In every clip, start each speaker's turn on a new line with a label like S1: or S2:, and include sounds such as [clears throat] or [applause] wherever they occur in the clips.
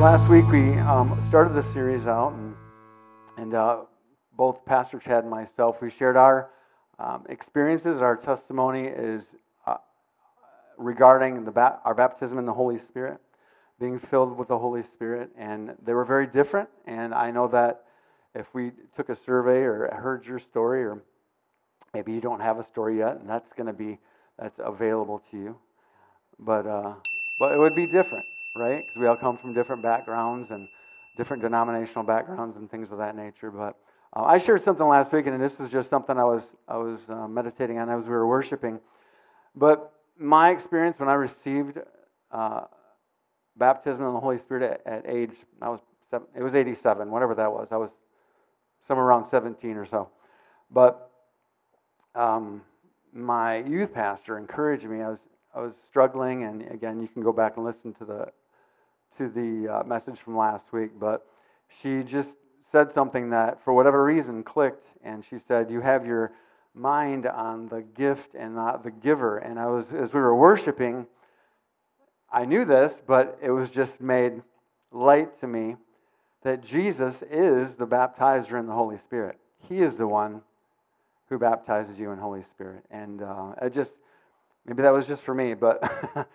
S1: last week we um, started the series out, and, and uh, both Pastor Chad and myself, we shared our um, experiences. Our testimony is uh, regarding the ba- our baptism in the Holy Spirit, being filled with the Holy Spirit, and they were very different. And I know that if we took a survey or heard your story, or maybe you don't have a story yet, and that's going to be that's available to you, but uh, but it would be different right? Because we all come from different backgrounds and different denominational backgrounds and things of that nature. But uh, I shared something last week, and this was just something I was I was uh, meditating on as we were worshiping. But my experience when I received uh, baptism in the Holy Spirit at, at age I was seven, it was 87, whatever that was. I was somewhere around 17 or so. But um, my youth pastor encouraged me. I was I was struggling, and again, you can go back and listen to the to the uh, message from last week, but she just said something that, for whatever reason, clicked, and she said, "You have your mind on the gift and not the giver." And I was, as we were worshiping, I knew this, but it was just made light to me that Jesus is the baptizer in the Holy Spirit. He is the one who baptizes you in Holy Spirit, and uh, it just maybe that was just for me, but [laughs]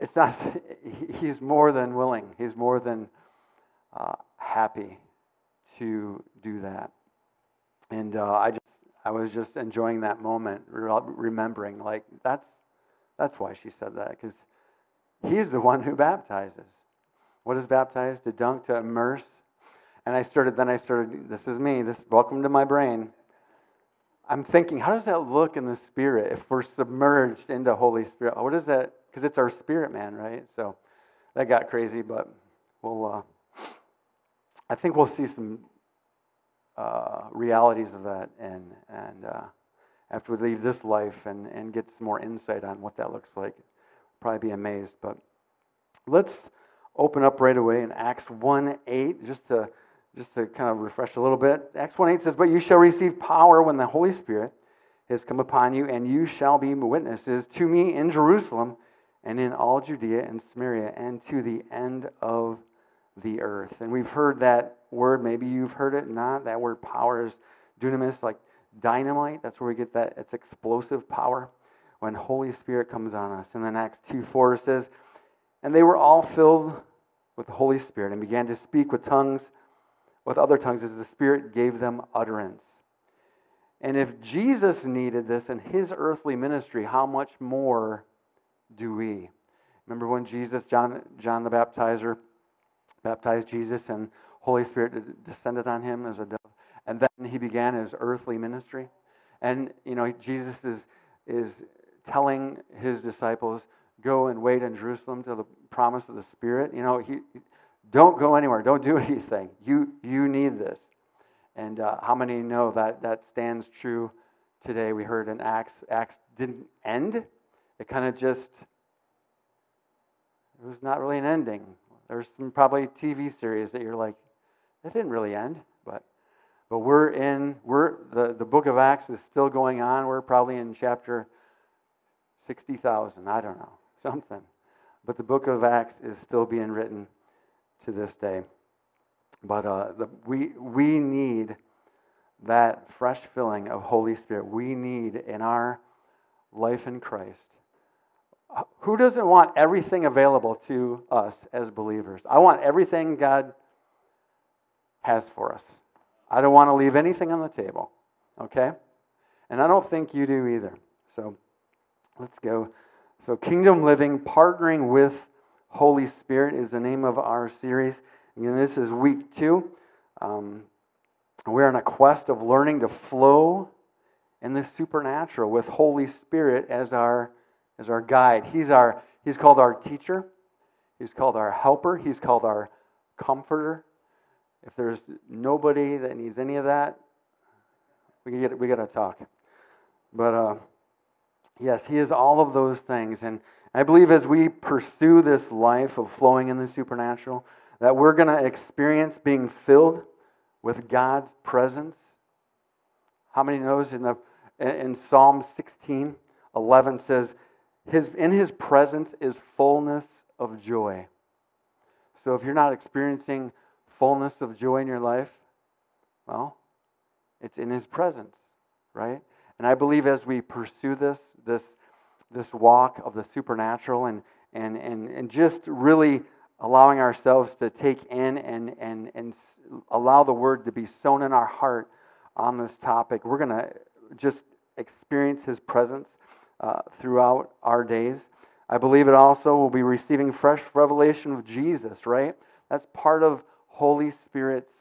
S1: it's not, [laughs] he's more than willing, he's more than uh, happy to do that. And uh, I just, I was just enjoying that moment, remembering, like, that's, that's why she said that, because he's the one who baptizes. What is baptized? To dunk, to immerse. And I started, then I started, this is me, this, welcome to my brain. I'm thinking, how does that look in the spirit if we're submerged into Holy Spirit? What is that because it's our spirit man, right? So that got crazy, but we'll. Uh, I think we'll see some uh, realities of that, and and uh, after we leave this life and and get some more insight on what that looks like, probably be amazed. But let's open up right away in Acts one eight, just to just to kind of refresh a little bit. Acts one eight says, "But you shall receive power when the Holy Spirit." has come upon you, and you shall be witnesses to me in Jerusalem and in all Judea and Samaria and to the end of the earth. And we've heard that word, maybe you've heard it not. That word power is dunamis, like dynamite. That's where we get that. It's explosive power when Holy Spirit comes on us. And then Acts 2 4 says, And they were all filled with the Holy Spirit and began to speak with tongues, with other tongues, as the Spirit gave them utterance. And if Jesus needed this in his earthly ministry, how much more do we? Remember when Jesus, John, John the Baptizer, baptized Jesus and Holy Spirit descended on him as a dove? And then he began his earthly ministry. And, you know, Jesus is, is telling his disciples, go and wait in Jerusalem till the promise of the Spirit. You know, he, don't go anywhere. Don't do [laughs] anything. You, you need this. And uh, how many know that that stands true today? We heard in Acts, Acts didn't end it kind of just it was not really an ending. There's some probably TV series that you're like, that didn't really end, but but we're in we're the, the book of Acts is still going on. We're probably in chapter sixty thousand, I don't know, [laughs] something. But the book of Acts is still being written to this day. But uh, the, we we need that fresh filling of Holy Spirit. We need in our life in Christ who doesn't want everything available to us as believers? I want everything God has for us. I don't want to leave anything on the table. Okay? And I don't think you do either. So let's go. So, Kingdom Living, partnering with Holy Spirit is the name of our series. Again, this is week two. Um, we're on a quest of learning to flow in the supernatural with Holy Spirit as our is our guide. He's, our, he's called our teacher. He's called our helper. He's called our comforter. If there's nobody that needs any of that, we get we got to talk. But uh, yes, he is all of those things, and I believe as we pursue this life of flowing in the supernatural, that we're going to experience being filled with God's presence. How many knows in the in Psalm 16, 11 says, his, in his presence is fullness of joy. So if you're not experiencing fullness of joy in your life, well, it's in His presence, right? And I believe as we pursue this, this, this walk of the supernatural and, and, and, and just really allowing ourselves to take in and, and, and allow the word to be sown in our heart on this topic, we're going to just experience His presence uh, throughout our days. I believe it also will be receiving fresh revelation of Jesus, right? That's part of Holy Spirit's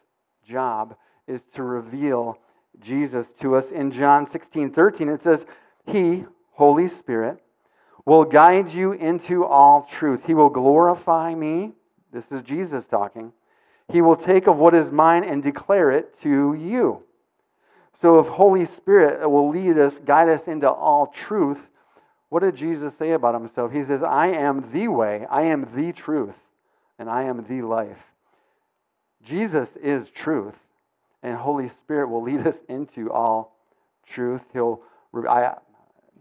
S1: job is to reveal Jesus to us. In John 16, 13, it says, He, Holy Spirit, will guide you into all truth. He will glorify me. This is Jesus talking. He will take of what is mine and declare it to you. So if Holy Spirit will lead us, guide us into all truth, what did Jesus say about himself? He says, I am the way, I am the truth, and I am the life. Jesus is truth, and Holy Spirit will lead [laughs] us into all truth. He'll, I,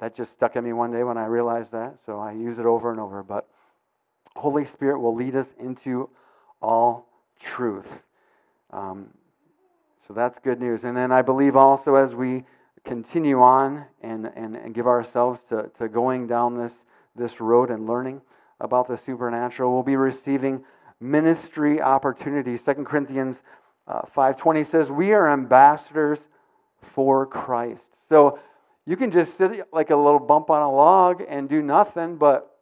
S1: that just stuck in me one day when I realized that, so I use it over and over. But Holy Spirit will lead us into all truth. Um, so that's good news. And then I believe also as we continue on and, and, and give ourselves to, to going down this, this road and learning about the supernatural, we'll be receiving ministry opportunities. 2 Corinthians uh, 5.20 says, we are ambassadors for Christ. So you can just sit like a little bump on a log and do nothing, but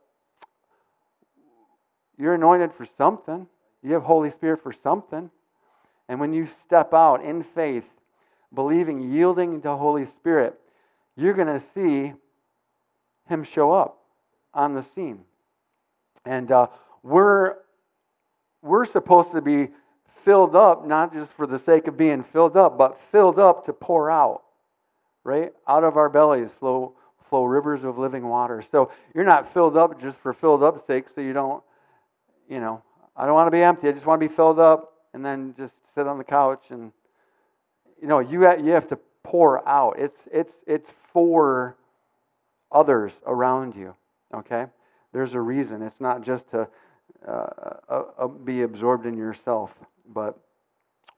S1: you're anointed for something. You have Holy Spirit for something. And when you step out in faith, believing, yielding to Holy Spirit, you're going to see Him show up on the scene. And uh, we're, we're supposed to be filled up, not just for the sake of being filled up, but filled up to pour out, right? Out of our bellies flow, flow rivers of living water. So you're not filled up just for filled up sake, so you don't, you know, I don't want to be empty. I just want to be filled up and then just sit on the couch and you know you have, you have to pour out. It's it's it's for others around you okay? There's a reason. It's not just to uh, uh, uh, be absorbed in yourself but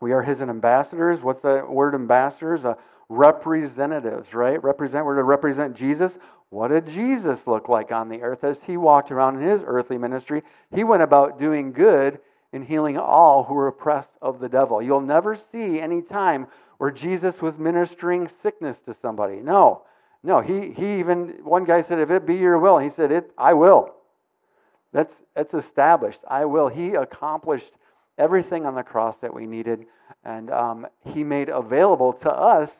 S1: we are his ambassadors. What's the word ambassadors? Uh, representatives right? Represent we're to represent jesus. What did jesus look like on the earth as he walked around in his earthly ministry? He went about doing good in healing all who are oppressed of the devil. You'll never see any time where Jesus was ministering sickness to somebody. No, no. He, he even, one guy said, if it be your will, he said, it, I will. That's, that's established. I will. He accomplished everything on the cross that we needed, and um, he made available to us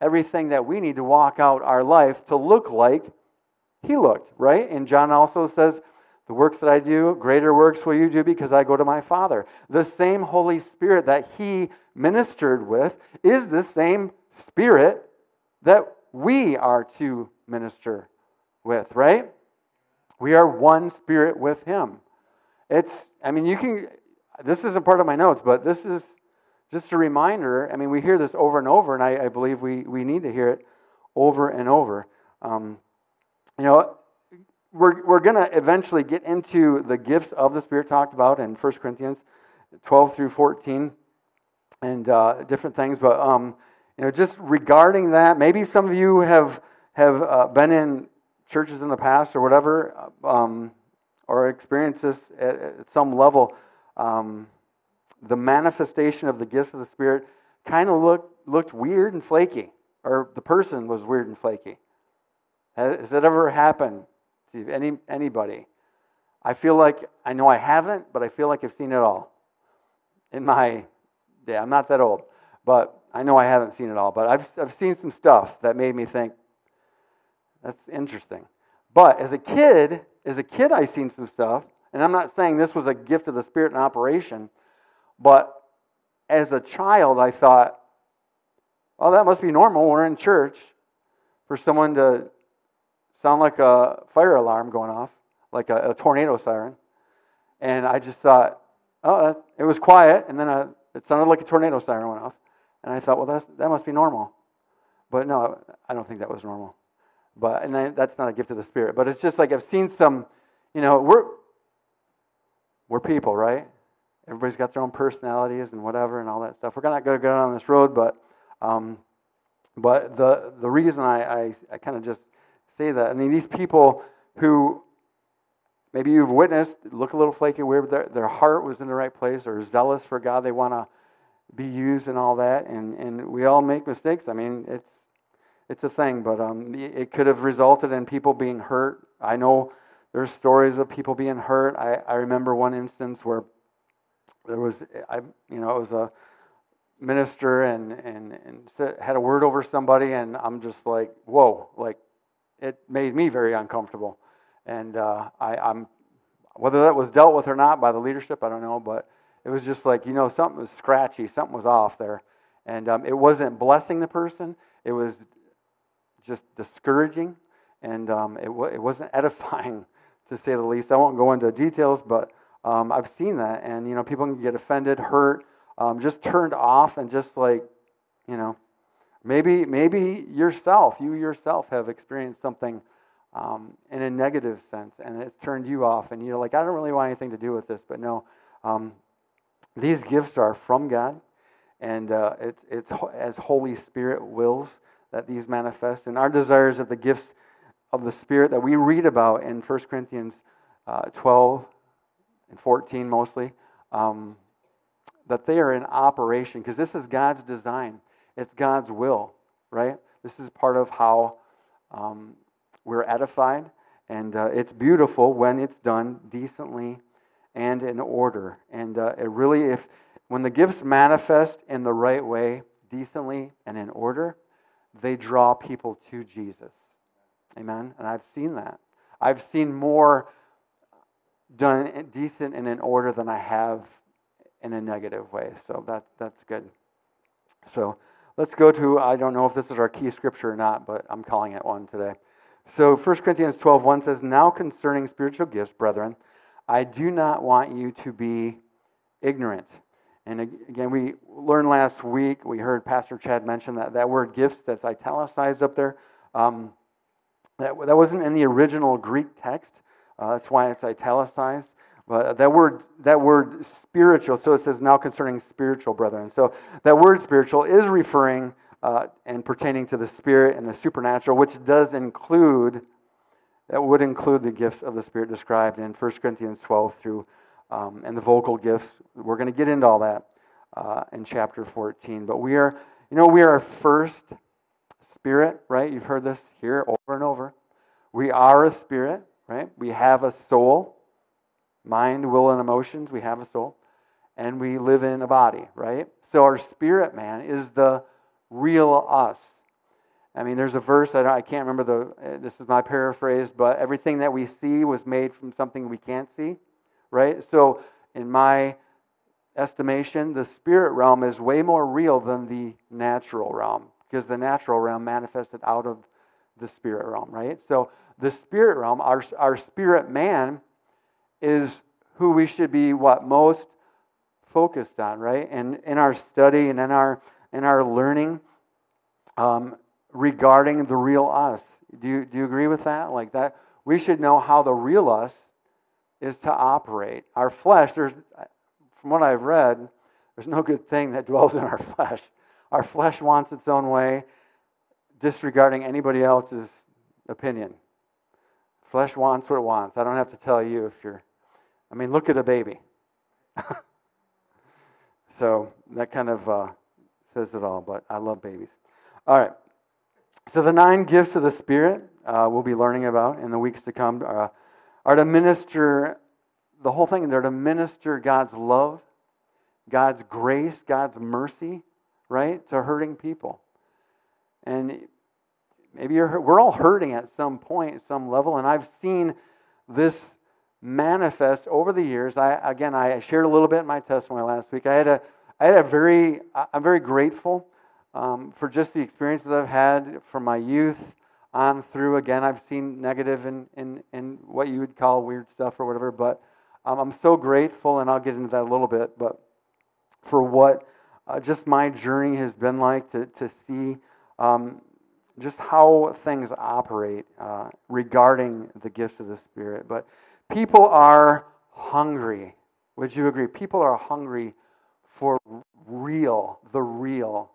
S1: everything that we need to walk out our life to look like he looked, right? And John also says, the works that I do, greater works will you do because I go to my Father. The same Holy Spirit that he ministered with is the same Spirit that we are to minister with, right? We are one spirit with him. It's, I mean, you can, this isn't part of my notes, but this is just a reminder. I mean, we hear this over and over, and I, I believe we, we need to hear it over and over. Um, you know, we're, we're going to eventually get into the gifts of the Spirit talked about in 1 Corinthians 12 through 14 and uh, different things. But, um, you know, just regarding that, maybe some of you have, have uh, been in churches in the past or whatever, um, or experienced this at, at some level. Um, the manifestation of the gifts of the Spirit kind of looked, looked weird and flaky, or the person was weird and flaky. Has, has it ever happened to any, anybody. I feel like, I know I haven't, but I feel like I've seen it all in my day. I'm not that old, but I know I haven't seen it all. But I've, I've seen some stuff that made me think, that's interesting. But as a kid, as a kid, I've seen some stuff, and I'm not saying this was a gift of the Spirit in operation, but as a child, I thought, well, that must be normal. We're in church for someone to sound like a fire alarm going off, like a, a tornado siren. And I just thought, oh, it was quiet, and then a, it sounded like a tornado siren went off. And I thought, well, that's, that must be normal. But no, I don't think that was normal. But and then, that's not a gift of the Spirit. But it's just like I've seen some, you know, we're we're people, right? everybody's got their own personalities and whatever and all that stuff. We're not going to go down this road, but um, but the the reason I I, I kind of just say that I mean these people who maybe you've witnessed look a little flaky, weird, their their heart was in the right place or zealous for God. They want to be used and all that, and and we all make mistakes. I mean it's it's a thing, but um, it could have resulted in people being hurt. I know there's stories of people being hurt. I, I remember one instance where there was, I, you know, it was a minister and, and, and had a word over somebody, and I'm just like, whoa, like it made me very uncomfortable. And uh, I, I'm, whether that was dealt with or not by the leadership, I don't know, but it was just like, you know, something was scratchy, something was off there. And um, it wasn't blessing the person, it was just discouraging, and um, it, w- it wasn't [laughs] edifying, to say the least. I won't go into details, but um, I've seen that, and you know, people can get offended, hurt, um, just turned off, and just like, you know, maybe maybe yourself, you yourself have experienced something um, in a negative sense, and it's turned you off, and you're like, I don't really want anything to do with this, but no, um, these gifts are from God, and uh, it's it's as Holy Spirit wills that these manifest. And our desires of the gifts of the Spirit that we read about in 1 Corinthians uh, 12 and 14 mostly, um, that they are in operation because this is God's design. It's God's will, right? This is part of how um, we're edified. And uh, it's beautiful when it's done decently and in order. And uh, it really, if when the gifts manifest in the right way, decently and in order, they draw people to Jesus. Amen? And I've seen that. I've seen more done decent and in order than I have in a negative way. So that, that's good. So let's go to, I don't know if this is our key scripture or not, but I'm calling it one today. So 1 Corinthians 12 1 says, Now concerning spiritual gifts, brethren, I do not want you to be ignorant. And again, we learned last week, we heard Pastor Chad mention that, that word gifts that's italicized up there. Um, that, that wasn't in the original Greek text. Uh, that's why it's italicized. That word, that word spiritual, so it says now concerning spiritual brethren. So that word spiritual is referring uh, and pertaining to the spirit and the supernatural, which does include, that would include the gifts of the spirit described in 1 Corinthians 12 through um, and the vocal gifts. We're going to get into all that uh, in chapter 14. But we are, you know, we are first spirit, right? You've heard this here over and over. We are a spirit, right? We have a soul, mind, will, and emotions. We have a soul. And we live in a body, right? So our spirit man is the real us. I mean, there's a verse, I, I can't remember the, eh, this is my paraphrase, but everything that we see was made from something we can't see right? So, in my estimation, the spirit realm is way more real than the natural realm because the natural realm manifested out of the spirit realm, right? So, the spirit realm, our, our spirit man, is who we should be what most focused on, right? And in our study and in our in our learning um, regarding the real us. Do you, do you agree with that? Like that, we should know how the real us is to operate. Our flesh, there's, from what I've read, there's no good thing that dwells in our [laughs] flesh. Our flesh wants its own way, disregarding anybody else's opinion. Flesh wants what it wants. I don't have to tell you if you're, I mean, look at a baby. [laughs] so that kind of uh, says it all, but I love babies. All right. So the nine gifts of the Spirit uh, we'll be learning about in the weeks to come. Uh, are to minister, the whole thing, they're to minister God's love, God's grace, God's mercy, right, to hurting people. And maybe we're all hurting at some point, some level, and I've seen this manifest over the years. I again, I shared a little bit in my testimony last week. I had a, I had a very, I'm very grateful um, for just the experiences I've had from my youth on through. Again, I've seen negative and in, in, what you would call weird stuff or whatever, but um, I'm so grateful, and I'll get into that a little bit, but for what uh, just my journey has been like to, to see um, just how things operate uh, regarding the gifts of the Spirit. But people are hungry. Would you agree? People are hungry for real, the real.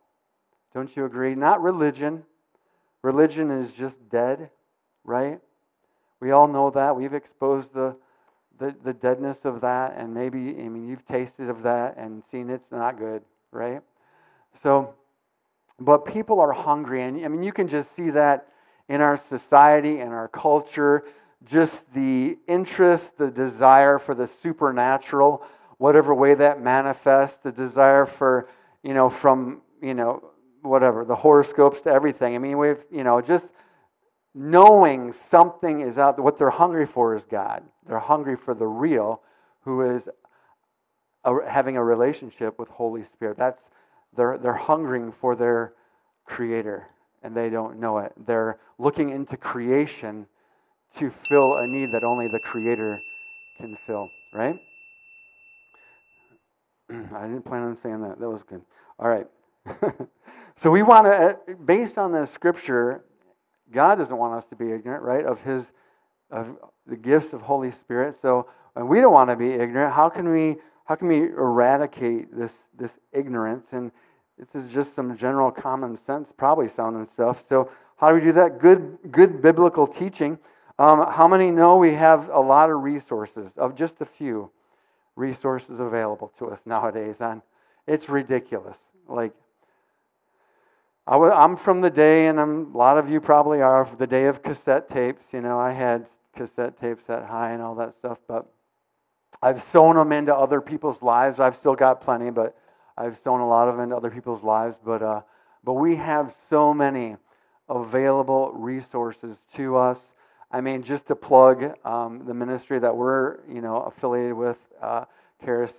S1: Don't you agree? Not religion. Religion is just dead, right? We all know that. We've exposed the, the, the deadness of that, and maybe, I mean, you've tasted of that and seen it's not good, right? So, but people are hungry, and I mean, you can just see that in our society and our culture, just the interest, the desire for the supernatural, whatever way that manifests, the desire for, you know, from, you know, whatever, the horoscopes to everything. I mean, we've, you know, just knowing something is out there. What they're hungry for is God. They're hungry for the real, who is a, having a relationship with Holy Spirit. That's they're they're hungering for their Creator, and they don't know it. They're looking into creation to fill a need that only the Creator can fill. Right? [clears throat] I didn't plan on saying that. That was good. All right. [laughs] so we want to, uh, based on the scripture, God doesn't want us to be ignorant, right, of His, of the gifts of Holy Spirit. So, and we don't want to be ignorant. How can we, how can we eradicate this, this ignorance? And this is just some general common sense, probably sounding stuff. So, how do we do that? Good, good biblical teaching. Um, how many know we have a lot of resources, of just a few resources available to us nowadays? And it's ridiculous. Like, i w- I'm from the day, and I'm, a lot of you probably are, of the day of cassette tapes. You know, I had cassette tapes that high and all that stuff, but I've sown them into other people's lives. I've still got plenty, but I've sown a lot of them into other people's lives. But, uh, but we have so many available resources to us. I mean, just to plug um, the ministry that we're, you know, affiliated with, uh, Charis,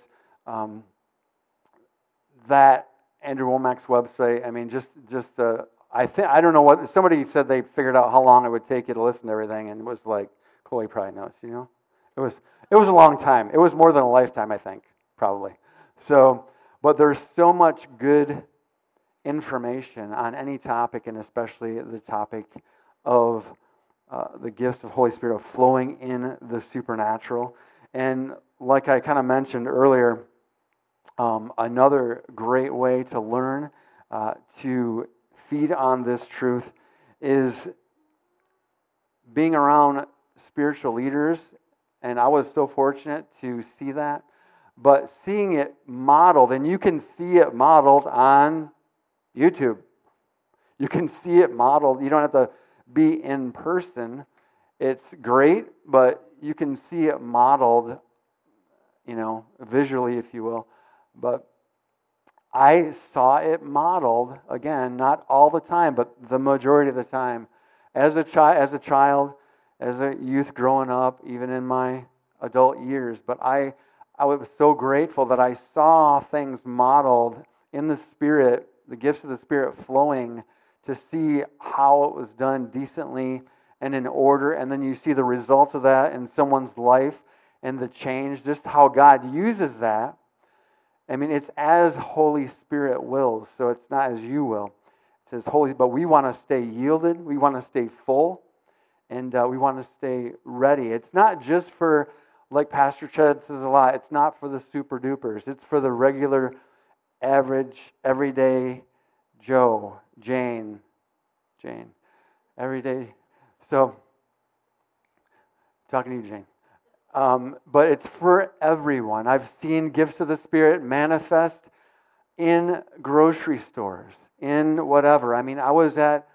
S1: um, that Andrew Wommack's website. I mean, just just the I think I don't know what somebody said they figured out how long it would take you to listen to everything, and it was like Chloe probably knows. You know, it was it was a long time. It was more than a lifetime, I think, probably. So, but there's so much good information on any topic, and especially the topic of uh, the gifts of Holy Spirit of flowing in the supernatural. And like I kind of mentioned earlier um, another great way to learn uh, to feed on this truth is being around spiritual leaders. And I was so fortunate to see that. But seeing it modeled, and you can see it modeled on YouTube. You can see it modeled. You don't have to be in person. It's great, but you can see it modeled, you know, visually, if you will, but I saw it modeled, again, not all the time, but the majority of the time. As a, chi- as a child, as a youth growing up, even in my adult years. But I, I was so grateful that I saw things modeled in the Spirit, the gifts of the Spirit flowing to see how it was done decently and in order. And then you see the results of that in someone's life and the change, just how God uses that I mean, it's as Holy Spirit wills, so it's not as you will. It says holy, but we want to stay yielded. We want to stay full, and uh, we want to stay ready. It's not just for, like Pastor Chad says a lot, it's not for the super dupers. It's for the regular, average, everyday Joe, Jane, Jane, everyday. So, talking to you, Jane. Um, but it's for everyone. I've seen gifts of the Spirit manifest in grocery stores, in whatever. I mean, I was at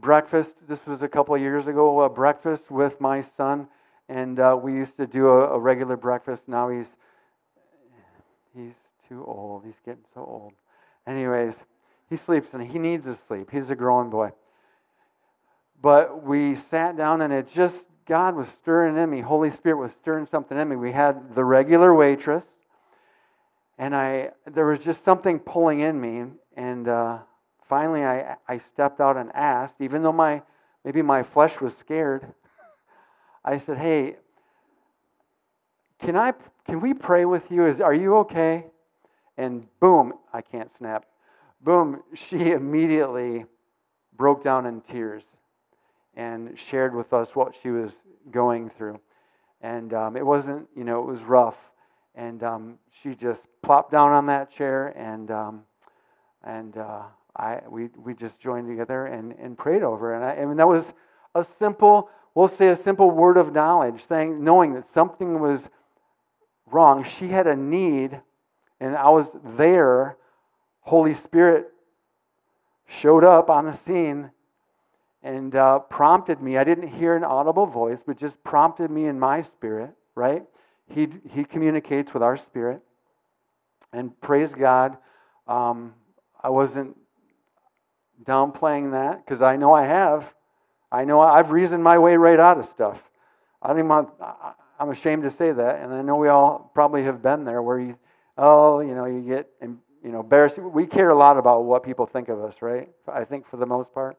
S1: breakfast, this was a couple of years ago, a breakfast with my son, and uh, we used to do a, a regular breakfast. Now he's he's too old. He's getting so old. Anyways, he sleeps and he needs his sleep. He's a growing boy. But we sat down and it just God was stirring in me. Holy Spirit was stirring something in me. We had the regular waitress, and I there was just something pulling in me. And uh, finally, I I stepped out and asked, even though my maybe my flesh was scared. [laughs] I said, "Hey, can I can we pray with you? Is are you okay?" And boom, I can't snap. Boom, [laughs] she immediately broke down in tears and shared with us what she was going through. And um, it wasn't, you know, it was rough. and um, she just plopped down on that chair, and um, and uh, I we we just joined together and, and prayed over, and I, I mean that was a simple, we'll say a simple word of knowledge, saying knowing that something was wrong. She had a need, and I was there. Holy Spirit showed up on the scene and uh, prompted me. I didn't hear an audible voice, but just prompted me in my spirit, right? He, he communicates with our spirit. And praise God, um, I wasn't downplaying that because I know I have. I know I've reasoned my way right out of stuff. I don't even want, I'm ashamed to say that, and I know we all probably have been there where you, oh, you know, you get you know. We care a lot about what people think of us, right? I think for the most part,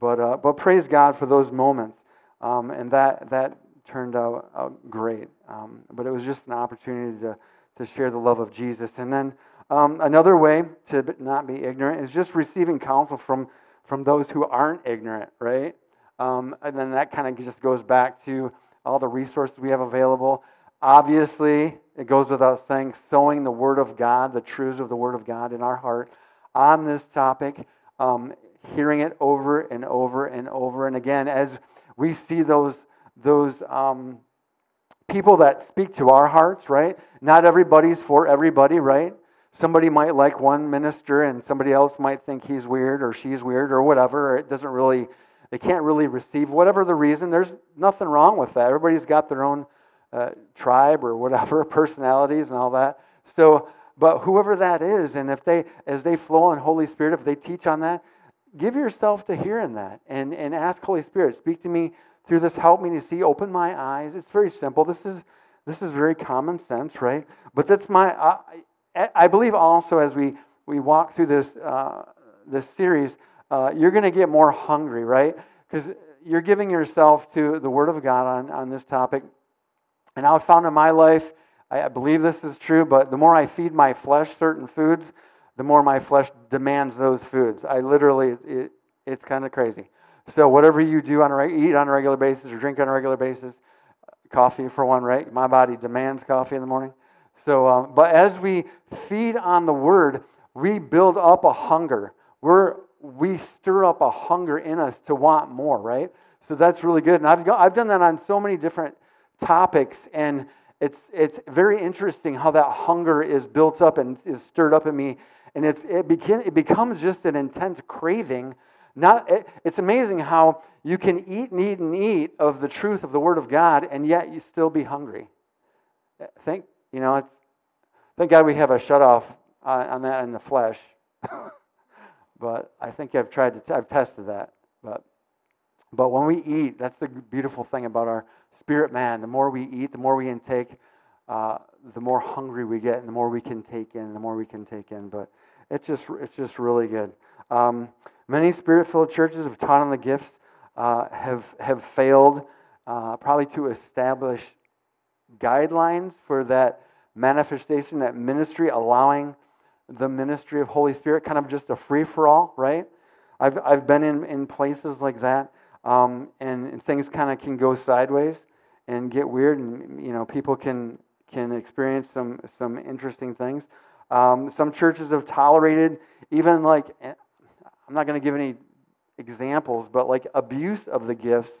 S1: but uh, but praise God for those moments, um, and that that turned out, out great. Um, but it was just an opportunity to to share the love of Jesus, and then um, another way to not be ignorant is just receiving counsel from from those who aren't ignorant, right? Um, and then that kind of just goes back to all the resources we have available. Obviously, it goes without saying, sowing the Word of God, the truths of the Word of God in our heart on this topic, um, hearing it over and over and over. And again, as we see those, those um, people that speak to our hearts, right? Not everybody's for everybody, right? Somebody might like one minister and somebody else might think he's weird or she's weird or whatever. It doesn't really they can't really receive, whatever the reason. There's nothing wrong with that. Everybody's got their own uh, tribe or whatever, [laughs] personalities and all that. So, but whoever that is, and if they, as they flow in Holy Spirit, if they teach on that, give yourself to hearing that and, and ask Holy Spirit, speak to me through this, help me to see, open my eyes. It's very simple. This is this is very common sense, right? But that's my. I, I believe also as we we walk through this uh, this series uh, you're going to get more hungry, right? Because you're giving yourself to the Word of God on, on this topic. And I've found in my life, I, I believe this is true, but the more I feed my flesh certain foods, the more my flesh demands those foods. I literally, it, it's kind of crazy. So whatever you do on a eat on a regular basis or drink on a regular basis, coffee for one, right? My body demands coffee in the morning. So, um, but as we feed on the Word, we build up a hunger. We're we stir up a hunger in us to want more, right? So that's really good. And I've, I've done that on so many different topics, and it's, it's very interesting how that hunger is built up and is stirred up in me. And it's, it, begin, it becomes just an intense craving. Not, it, it's amazing how you can eat and eat and eat of the truth of the Word of God, and yet you still be hungry. Thank, you know, thank God we have a shut off uh, on that in the flesh. [laughs] but I think I've tried to, I've tested that. But, but when we eat, that's the beautiful thing about our spirit man. The more we eat, the more we intake, uh, the more hungry we get, and the more we can take in, the more we can take in. But it's just, it's just really good. Um, many spirit-filled churches have taught on the gifts, uh, have have failed uh, probably to establish guidelines for that manifestation, that ministry, allowing the ministry of Holy Spirit, kind of just a free for all, right? I've, I've been in, in places like that, um, and, and things kind of can go sideways and get weird, and you know people can can experience some some interesting things. Um, some churches have tolerated even like eh, I'm not going to give any examples, but like abuse of the gifts.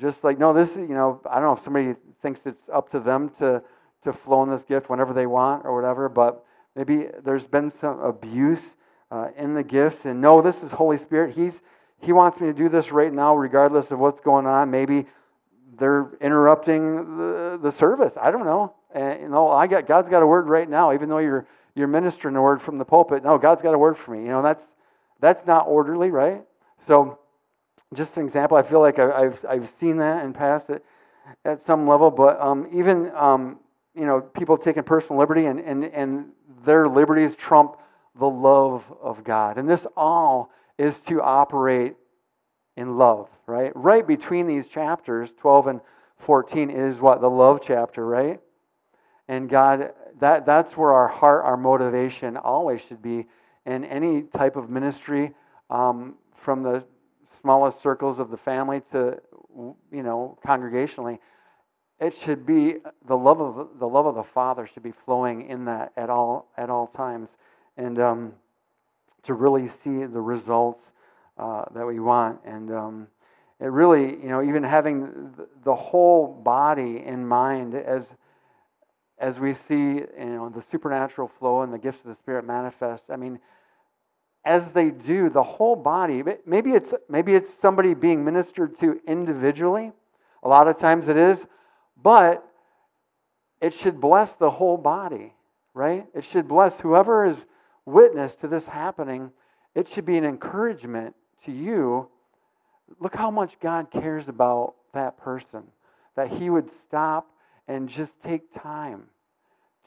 S1: Just like no, this you know I don't know if somebody thinks it's up to them to to flow in this gift whenever they want or whatever, but Maybe there's been some abuse uh, in the gifts, and no, this is Holy Spirit. He's He wants me to do this right now, regardless of what's going on. Maybe they're interrupting the, the service. I don't know. And you know, I got God's got a word right now, even though you're you're ministering a word from the pulpit. No, God's got a word for me. You know, that's that's not orderly, right? So, just an example. I feel like I've I've seen that in past at, at some level, but um, even um, you know, people taking personal liberty and and and their liberties trump the love of God. And this all is to operate in love, right? Right between these chapters, 12 and 14, is what? The love chapter, right? And God, that, that's where our heart, our motivation always should be in any type of ministry, um, from the smallest circles of the family to, you know, congregationally. it should be the love of the love of the Father should be flowing in that at all at all times, and um, to really see the results uh, that we want. And um, it really, you know, even having the whole body in mind as as we see, you know, the supernatural flow and the gifts of the Spirit manifest. I mean, as they do, the whole body. Maybe it's maybe it's somebody being ministered to individually. A lot of times it is, but it should bless the whole body, right? It should bless whoever is witness to this happening. It should be an encouragement to you. Look how much God cares about that person, that He would stop and just take time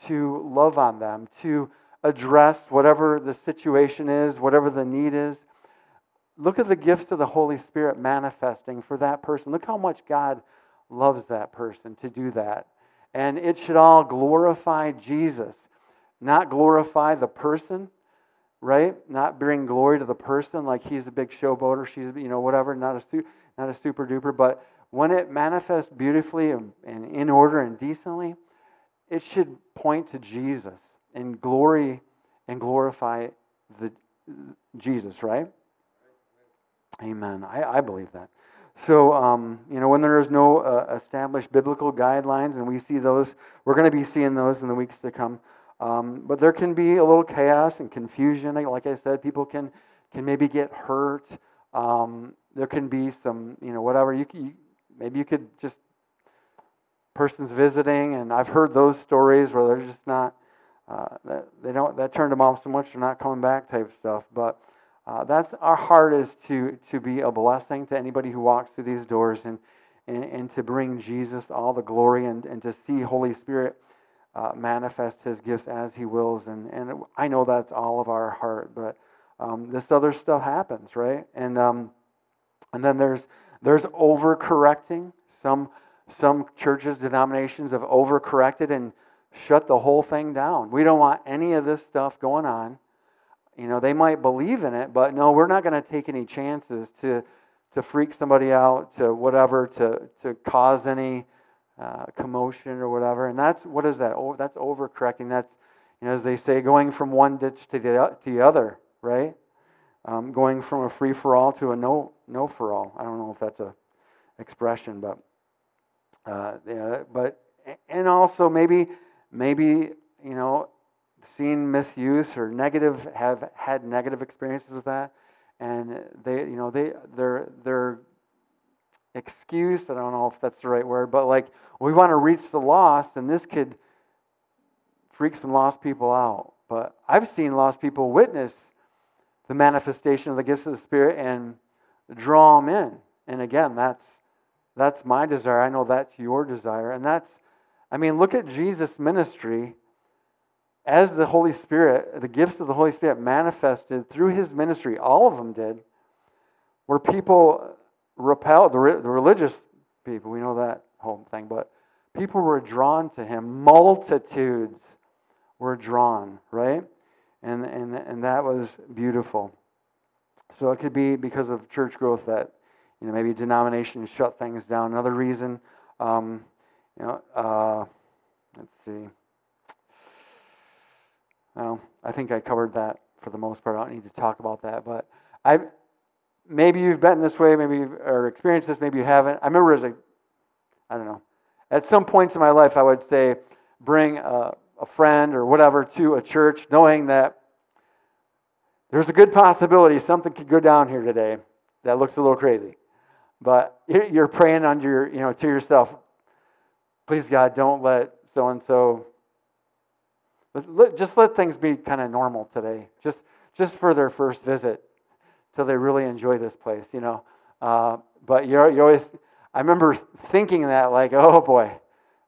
S1: to love on them, to address whatever the situation is, whatever the need is. Look at the gifts of the Holy Spirit manifesting for that person. Look how much God loves that person to do that. And it should all glorify Jesus, not glorify the person, right? Not bring glory to the person like he's a big showboat or she's, you know, whatever, not a, not a super duper. But when it manifests beautifully and, and in order and decently, it should point to Jesus and glory and glorify the Jesus, right? Amen. I, I believe that. So, um, you know, when there is no uh, established biblical guidelines, and we see those, we're going to be seeing those in the weeks to come. Um, but there can be a little chaos and confusion. Like I said, people can can maybe get hurt. Um, there can be some, you know, whatever. You, you maybe you could just person's visiting, and I've heard those stories where they're just not. Uh, that they don't that turned them off so much they're not coming back type stuff. But uh, that's our heart is to to be a blessing to anybody who walks through these doors and and, and to bring Jesus all the glory and, and to see Holy Spirit uh, manifest His gifts as He wills. And and I know that's all of our heart, but um, this other stuff happens, right? And um, and then there's there's overcorrecting. Some some churches, denominations have overcorrected and shut the whole thing down. We don't want any of this stuff going on. You know, they might believe in it, but no, we're not going to take any chances to to freak somebody out, to whatever, to to cause any uh, commotion or whatever. And that's what is that? Oh, that's overcorrecting. That's you know, as they say, going from one ditch to the to the other, right? Um, going from a free for all to a no no for all. I don't know if that's a expression, but uh, yeah, but and also maybe maybe you know seen misuse or negative have had negative experiences with that and they you know they they're they're excused i don't know if that's the right word but like we want to reach the lost and this could freak some lost people out. But i've seen lost people witness the manifestation of the gifts of the spirit and draw them in. And again that's that's my desire. I know that's your desire. And that's i mean look at jesus ministry as the Holy Spirit, the gifts of the Holy Spirit manifested through his ministry, all of them did, where people repelled, the, the religious people, we know that whole thing, but people were drawn to him. Multitudes were drawn, right? And, and, and that was beautiful. So it could be because of church growth that, you know, maybe denominations shut things down. Another reason, um, you know, uh, let's see. Well, I think I covered that for the most part. I don't need to talk about that, but I maybe you've been this way, maybe you've, or experienced this, maybe you haven't. I remember as a, I don't know, at some points in my life, I would say, bring a, a friend or whatever to a church, knowing that there's a good possibility something could go down here today that looks a little crazy. But you're praying under your, you know, to yourself, please God, don't let so and so just let things be kind of normal today, just just for their first visit, till they really enjoy this place, you know. Uh, but you're, you always, I remember thinking that, like, [laughs] oh boy,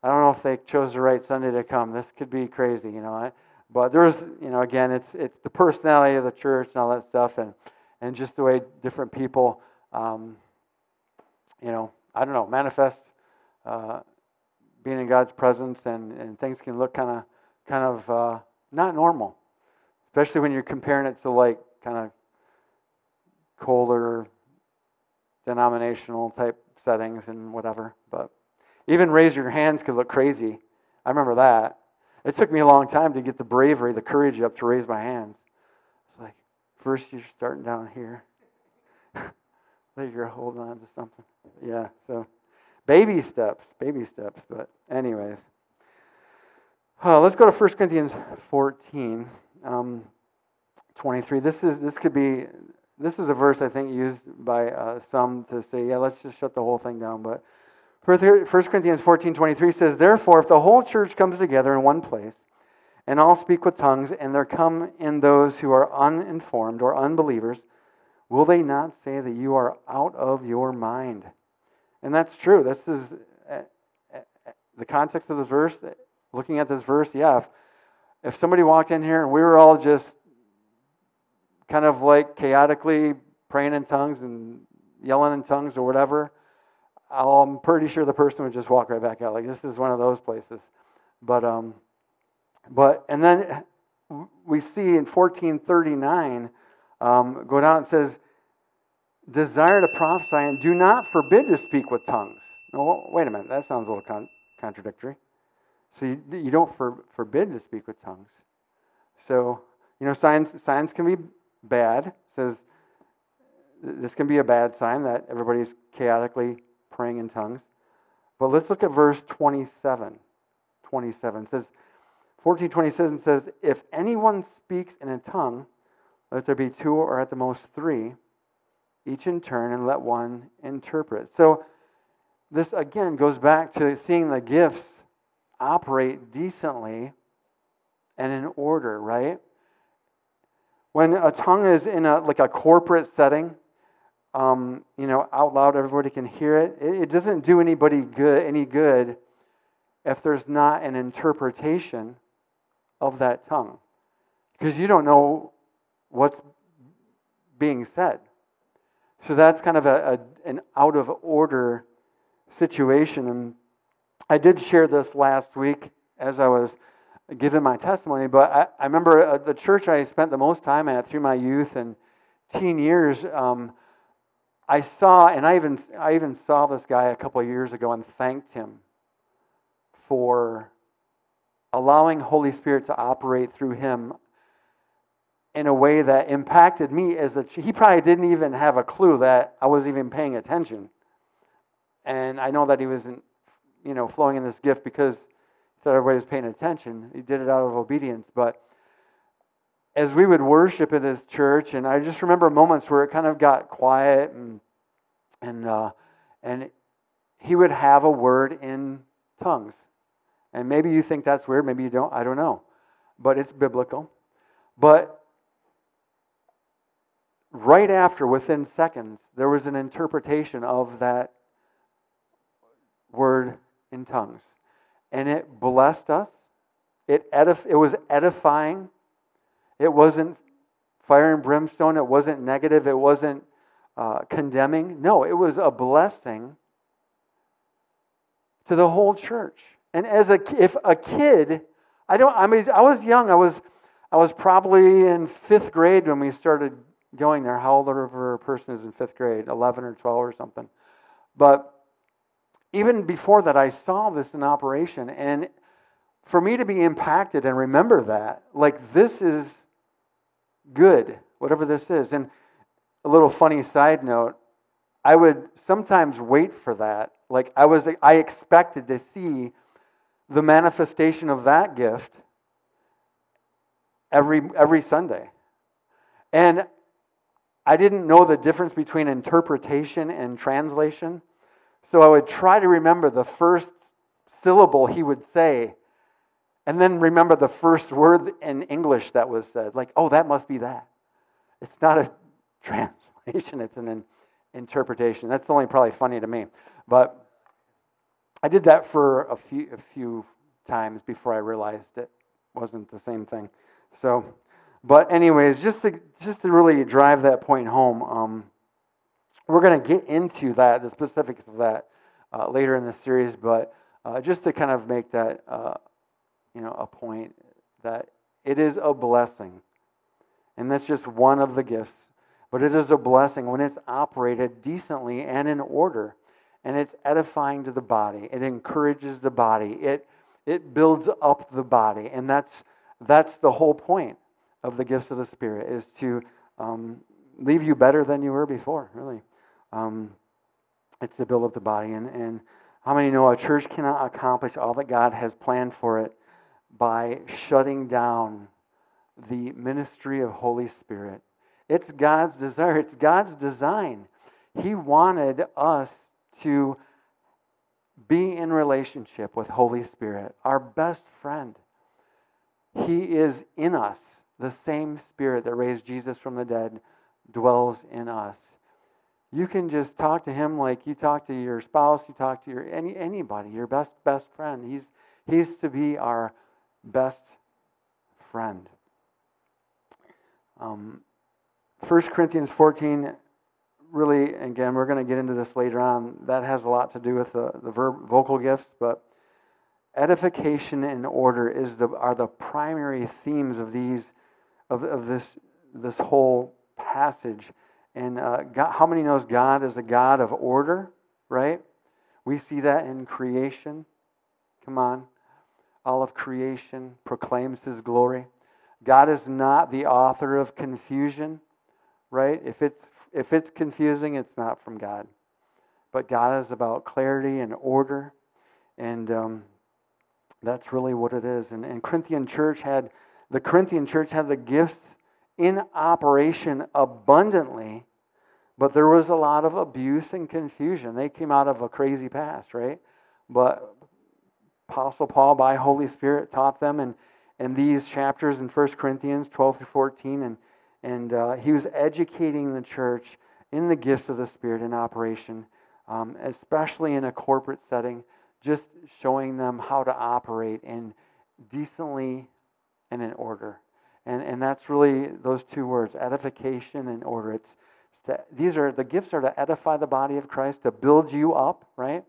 S1: I don't know if they chose the right Sunday to come. This could be crazy, you know. But there's, you know, again, it's it's the personality of the church and all that stuff, and and just the way different people, um, you know, I don't know, manifest uh, being in God's presence, and and things can look kind of kind of uh, not normal, especially when you're comparing it to like kind of colder denominational type settings and whatever. But Even raise your hands could look crazy. I remember that. It took me a long time to get the bravery, the courage up to raise my hands. It's like, first you're starting down here. [laughs] then you're holding on to something. Yeah, so baby steps, baby steps. But, anyways. Uh, let's go to 1 Corinthians 14, um, 23. This, is, this could be this is a verse I think used by uh, some to say, yeah, let's just shut the whole thing down. But 1 Corinthians 14 23 says, Therefore, if the whole church comes together in one place, and all speak with tongues, and there come in those who are uninformed or unbelievers, will they not say that you are out of your mind? And that's true. This is uh, uh, the context of this verse. Looking at this verse, yeah, if, if somebody walked in here and we were all just kind of like chaotically praying in tongues and yelling in tongues or whatever, I'm pretty sure the person would just walk right back out. Like this is one of those places. But um, but and then we see in 1439 um, go down and says, desire to prophesy and do not forbid to speak with tongues. No, wait a minute, that sounds a little con- contradictory. So you, you don't for, forbid to speak with tongues. So you know, signs signs can be bad. Says this can be a bad sign that everybody's chaotically praying in tongues. But let's look at verse 27. 27 it says 1427 says, If anyone speaks in a tongue, let there be two or at the most three, each in turn, and let one interpret. So this again goes back to seeing the gifts operate decently and in order, right? When a tongue is in a like a corporate setting, um, you know, out loud, everybody can hear it. it. It doesn't do anybody good any good if there's not an interpretation of that tongue, because you don't know what's being said. So that's kind of a, a an out of order situation. And I did share this last week as I was given my testimony, but I, I remember uh, the church I spent the most time at through my youth and teen years. Um, I saw, and I even I even saw this guy a couple of years ago and thanked him for allowing Holy Spirit to operate through him in a way that impacted me as a he probably didn't even have a clue that I was even paying attention. And I know that he wasn't, you know, flowing in this gift because that everybody was paying attention. He did it out of obedience. But as we would worship in this church, and I just remember moments where it kind of got quiet, and and uh, and he would have a word in tongues. And maybe you think that's weird, maybe you don't. I don't know, but it's biblical. But right after, within seconds, there was an interpretation of that word in tongues and it blessed us. It, edif- it was edifying. It wasn't fire and brimstone. It wasn't negative. It wasn't uh, condemning. No, it was a blessing to the whole church. And as a if a kid, I don't. I mean, I was young. I was, I was probably in fifth grade when we started going there. How old of a person is in fifth grade? Eleven or twelve or something. But even before that, I saw this in operation. And for me to be impacted and remember that, like, this is good, whatever this is. And a little funny side note I would sometimes wait for that. Like, I was, I expected to see the manifestation of that gift every, every Sunday. And I didn't know the difference between interpretation and translation. So I would try to remember the first syllable he would say, and then remember the first word in English that was said. Like, oh, that must be that. It's not a [laughs] translation, it's an interpretation. That's only probably funny to me. But I did that for a few, a few times before I realized it wasn't the same thing. So, but anyways, just to just to really drive that point home, um, we're going to get into that, the specifics of that, uh, later in the series, but uh, just to kind of make that, uh, you know, a point that it is a blessing. And that's just one of the gifts. But it is a blessing when it's operated decently and in order. and it's edifying to the body. It encourages the body. It, it builds up the body. And that's, that's the whole point of the gifts of the Spirit, is to um, leave you better than you were before, really. Um, it's to build up the body. And, and how many know a church cannot accomplish all that God has planned for it by shutting down the ministry of Holy Spirit? It's God's desire, it's God's design. He wanted us to be in relationship with Holy Spirit, our best friend. He is in us. The same Spirit that raised Jesus from the dead dwells in us. You can just talk to him like you talk to your spouse, you talk to your any anybody, your best best friend. He's he's to be our best friend. Um, 1 Corinthians 14 really, again, we're going to get into this later on. That has a lot to do with the, the verb, vocal gifts, but edification and order is the, are the primary themes of these of, of this this whole passage. And uh, God, how many knows God is a God of order? Right? We see that in creation. Come on, all of creation proclaims His glory. God is not the author of confusion. Right? If it's if it's confusing, it's not from God. But God is about clarity and order, and um, that's really what it is. And, and Corinthian church had the Corinthian church had the gifts in operation abundantly, but there was a lot of abuse and confusion. They came out of a crazy past, right? But Apostle Paul, by Holy Spirit, taught them in, in these chapters in 1 Corinthians 12 through 14, and and uh, he was educating the church in the gifts of the Spirit in operation, um, especially in a corporate setting, just showing them how to operate in decently and in order. And, and that's really those two words edification and order. It's, to, these are the gifts are to edify the body of Christ, to build you up, right?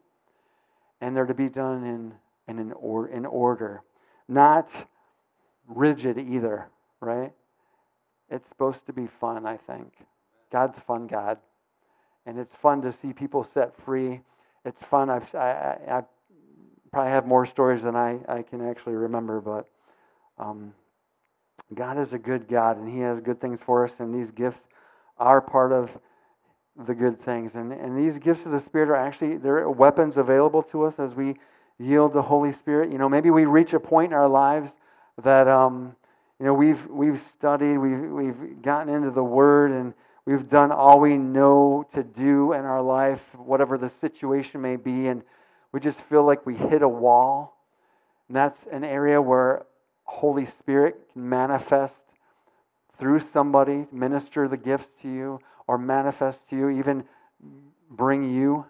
S1: And they're to be done in, in, an or, in order, not rigid either, right? It's supposed to be fun, I think. God's fun God. And it's fun to see people set free. It's fun. I've, I, I, I probably have more stories than I, I can actually remember, but um, God is a good God, and He has good things for us, and these gifts are part of the good things. And, and these gifts of the Spirit are actually they're weapons available to us as we yield the Holy Spirit. You know, maybe we reach a point in our lives that um, you know, we've, we've studied, we've, we've gotten into the Word, and we've done all we know to do in our life, whatever the situation may be, and we just feel like we hit a wall. And that's an area where Holy Spirit can manifest through somebody, minister the gifts to you, or manifest to you, even bring you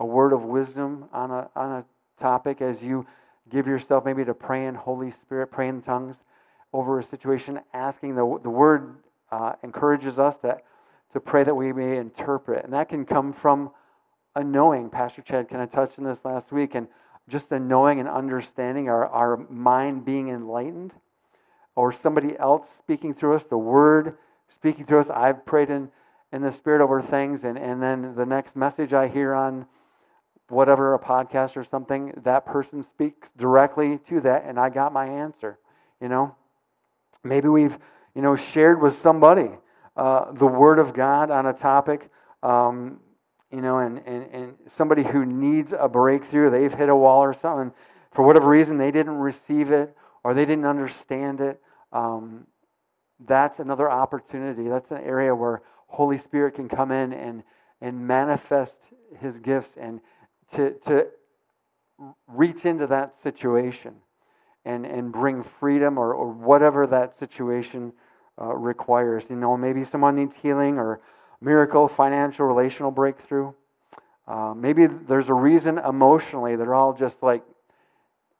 S1: a word of wisdom on a, on a topic as you give yourself maybe to pray in Holy Spirit, pray in tongues over a situation, asking the, the word uh, encourages us to, to pray that we may interpret. And that can come from a knowing. Pastor Chad kind of touched on this last week, and just a knowing and understanding, our, our mind being enlightened, or somebody else speaking through us, the word speaking through us. I've prayed in, in the spirit over things, and, and then the next message I hear on whatever, a podcast or something, that person speaks directly to that, and I got my answer, you know? Maybe we've, you know, shared with somebody uh, the Word of God on a topic, um, you know, and, and, and somebody who needs a breakthrough, they've hit a wall or something. For whatever reason, they didn't receive it or they didn't understand it. Um, that's another opportunity. That's an area where Holy Spirit can come in and, and manifest His gifts and to, to reach into that situation and, and bring freedom or, or whatever that situation uh, requires. You know, maybe someone needs healing or miracle, financial, relational breakthrough. Uh, maybe there's a reason emotionally they're all just like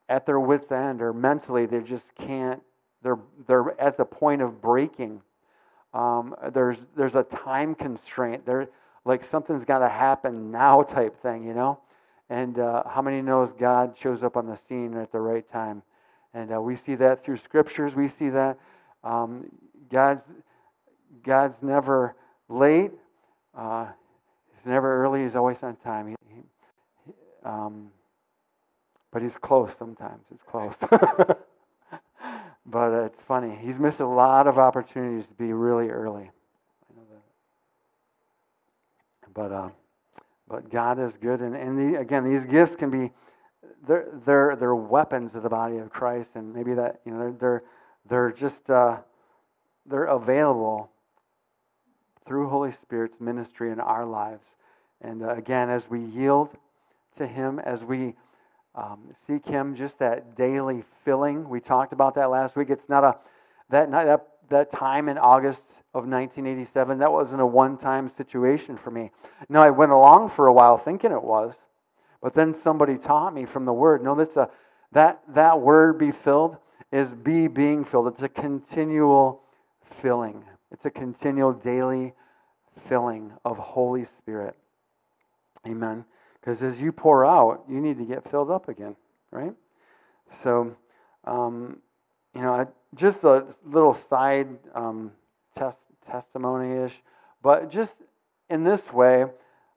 S1: at their wits' end or mentally they just can't, they're, they're at the point of breaking. Um, there's, there's a time constraint. There, like something's got to happen now type thing, you know? And uh, how many knows God shows up on the scene at the right time? And uh, we see that through scriptures. We see that um, God's, God's never late. Uh, he's never early. He's always on time. He, he, Um, but he's close sometimes. It's close. [laughs] but it's funny. He's missed a lot of opportunities to be really early. But, uh, but God is good. And, and the, again, these gifts can be, they're, they're, they're weapons of the body of Christ. And maybe that, you know, they're, they're, they're just, uh, they're available through Holy Spirit's ministry in our lives. And uh, again, as we yield to Him, as we um, seek Him, just that daily filling. We talked about that last week. It's not a that that that time in August of 1987. That wasn't a one-time situation for me. No, I went along for a while thinking it was, but then somebody taught me from the Word. No, that's a that that word be filled is be being filled. It's a continual filling. It's a continual daily filling of Holy Spirit. Amen. Because as you pour out, you need to get filled up again, right? So, um, you know, just a little side um, test, testimony ish, but just in this way,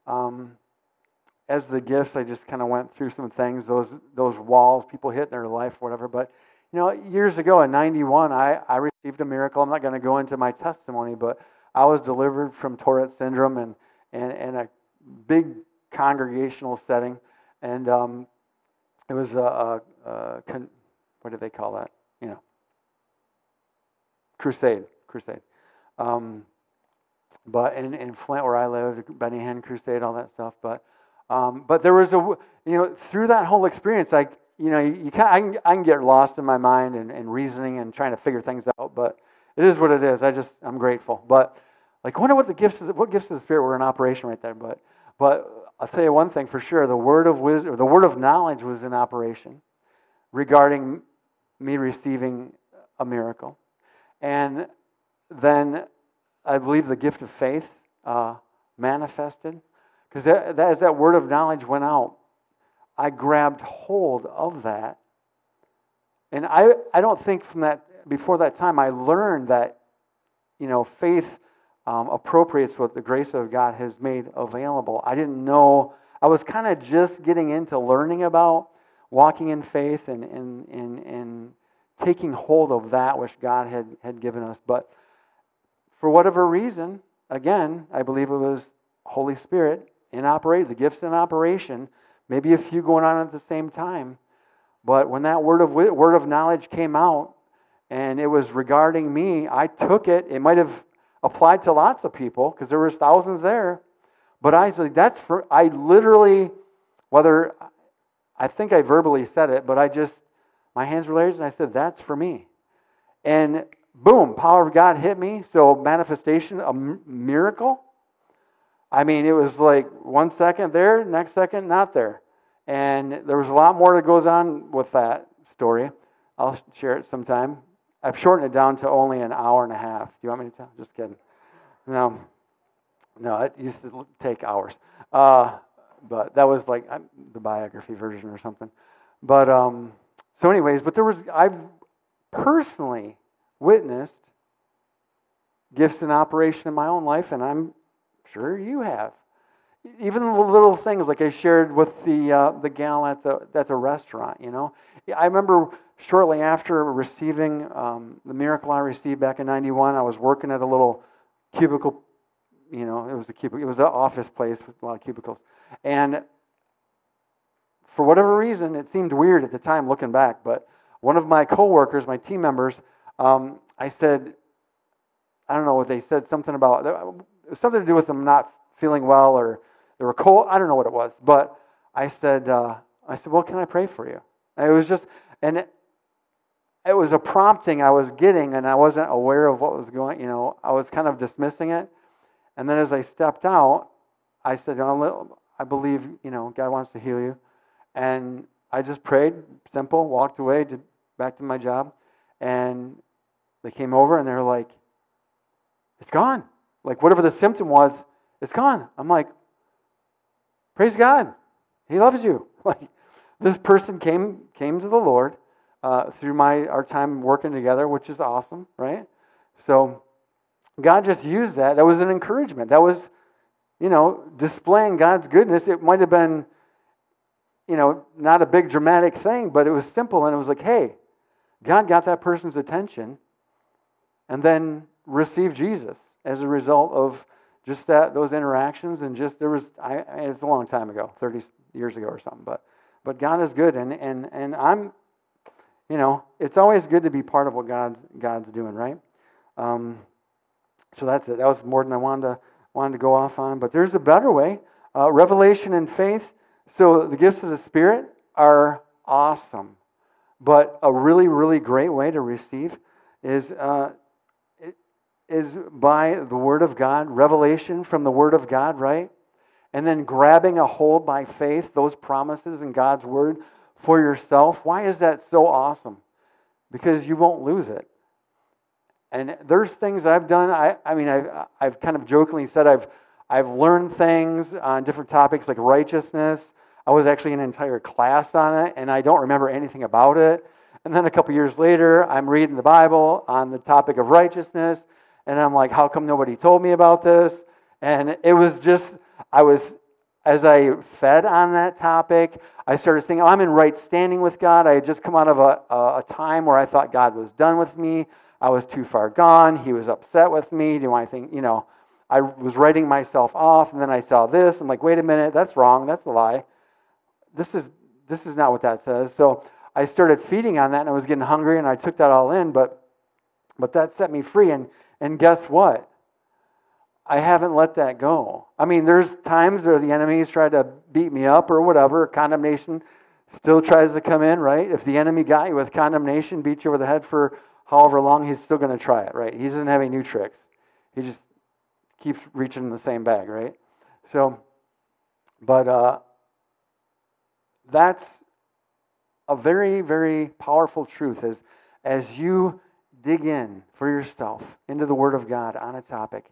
S1: um, as the gifts, I just kind of went through some things, those those walls people hit in their life, whatever. But you know, years ago in '91, I I received a miracle. I'm not going to go into my testimony, but I was delivered from Tourette syndrome and and and a big congregational setting, and um, it was a, a, a con, what do they call that? You know, crusade, crusade. Um, but in, in Flint, where I lived, Benny Hinn Crusade, all that stuff. But um, but there was a you know through that whole experience, like you know you, you can, I can I can get lost in my mind and, and reasoning and trying to figure things out. But it is what it is. I just I'm grateful. But like, wonder what the gifts what gifts of the Spirit were in operation right there. But but I'll tell you one thing for sure: the word of wisdom, the word of knowledge, was in operation regarding me receiving a miracle, and then I believe the gift of faith uh, manifested. Because as that word of knowledge went out, I grabbed hold of that, and I I don't think from that before that time I learned that you know faith um, appropriates what the grace of God has made available. I didn't know, I was kind of just getting into learning about walking in faith and, and, and, and taking hold of that which God had, had given us. But for whatever reason, again, I believe it was Holy Spirit in operation, the gifts in operation, maybe a few going on at the same time. But when that word of word of knowledge came out, and it was regarding me, I took it. It might have applied to lots of people because there was thousands there. But I said, that's for, I literally, whether, I think I verbally said it, but I just, my hands were raised and I said, that's for me. And boom, power of God hit me. So manifestation, a miracle. I mean, it was like one second there, next second not there. And there was a lot more that goes on with that story. I'll share it sometime. I've shortened it down to only an hour and a half. Do you want me to tell? Just kidding. No, no, it used to take hours. Uh, but that was like the biography version or something. But um, so, anyways, but there was I've personally witnessed gifts in operation in my own life, and I'm sure you have. Even the little things like I shared with the uh, the gal at the at the restaurant. You know, I remember shortly after receiving um, the miracle I received back in 91, I was working at a little cubicle, you know, it was a cubicle, it was an office place with a lot of cubicles. And for whatever reason, it seemed weird at the time looking back, but one of my coworkers, my team members, um, I said, I don't know what they said, something about, something to do with them not feeling well or they were cold. I don't know what it was, but I said, uh, I said, well, can I pray for you? And it was just, and was a prompting I was getting, and I wasn't aware of what was going. You know, I was kind of dismissing it. And then as I stepped out, I said, "I believe you know God wants to heal you," and I just prayed, simple, walked away, did, back to my job, and they came over and they're like, "It's gone." Like whatever the symptom was, it's gone. I'm like, "Praise God, He loves you." [laughs] Like this person came came to the Lord uh, through my our time working together, which is awesome, right? So God just used that. That was an encouragement. That was, you know, displaying God's goodness. It might have been you know, not a big dramatic thing, but it was simple. And it was like, hey, God got that person's attention and then received Jesus as a result of just that those interactions and just there was I, it's a long time ago 30 years ago or something but but god is good and and and i'm you know it's always good to be part of what god's god's doing right? Um, so that's it. That was more than i wanted to wanted to go off on but there's a better way. Uh, revelation and faith. So the gifts of the spirit are awesome but a really really great way to receive is uh, is by the Word of God, revelation from the Word of God, right? And then grabbing a hold by faith, those promises in God's Word for yourself. Why is that so awesome? Because you won't lose it. And there's things I've done. I, I mean, I've, I've kind of jokingly said I've, I've learned things on different topics like righteousness. I was actually an entire class on it, and I don't remember anything about it. And then a couple years later, I'm reading the Bible on the topic of righteousness, and I'm like, how come nobody told me about this? And it was just, I was, as I fed on that topic, I started saying, oh, I'm in right standing with God. I had just come out of a, a, a time where I thought God was done with me. I was too far gone. He was upset with me. Do you want think, you know, I was writing myself off, and then I saw this. I'm like, wait a minute, that's wrong. That's a lie. This is this is not what that says. So I started feeding on that, and I was getting hungry, and I took that all in. But but that set me free, and and guess what? I haven't let that go. I mean, there's times where the enemy's tried to beat me up or whatever. Condemnation still tries to come in, right? If the enemy got you with condemnation, beat you over the head for however long, he's still going to try it, right? He doesn't have any new tricks. He just keeps reaching in the same bag, right? So, but uh, that's a very, very powerful truth as, as you dig in for yourself into the Word of God on a topic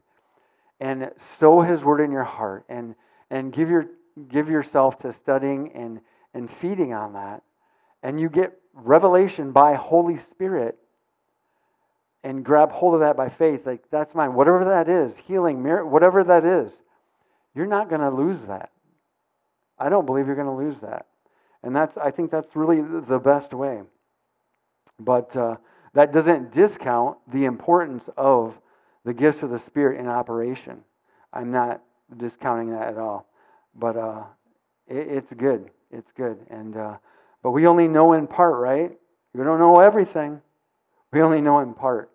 S1: and sow His Word in your heart and, and give, your, give yourself to studying and, and feeding on that. And you get revelation by Holy Spirit and grab hold of that by faith. Like, that's mine. Whatever that is, healing, whatever that is, you're not going to lose that. I don't believe you're going to lose that. And that's, I think that's really the best way. But, uh, that doesn't discount the importance of the gifts of the Spirit in operation. I'm not discounting that at all. But uh, it, it's good. It's good. And uh, but we only know in part, right? We don't know everything. We only know in part.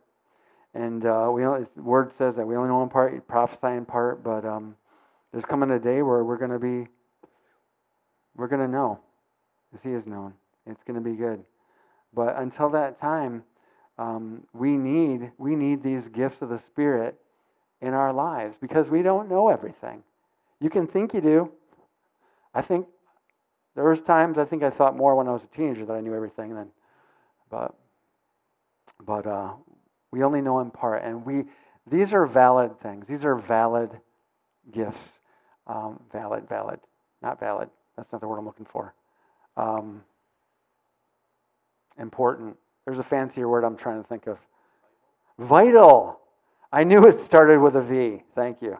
S1: And uh, we only, the word says that we only know in part, you prophesy in part. But um, there's coming a day where we're going to be, we're going to know, as He is known. It's going to be good. But until that time, um, we need we need these gifts of the Spirit in our lives because we don't know everything. You can think you do. I think there was times I think I thought more when I was a teenager that I knew everything then, but but uh, we only know in part, and we these are valid things. These are valid gifts. Um, valid, valid, not valid. That's not the word I'm looking for. Um, important there's a fancier word I'm trying to think of. Vital. I knew it started with a V. Thank you.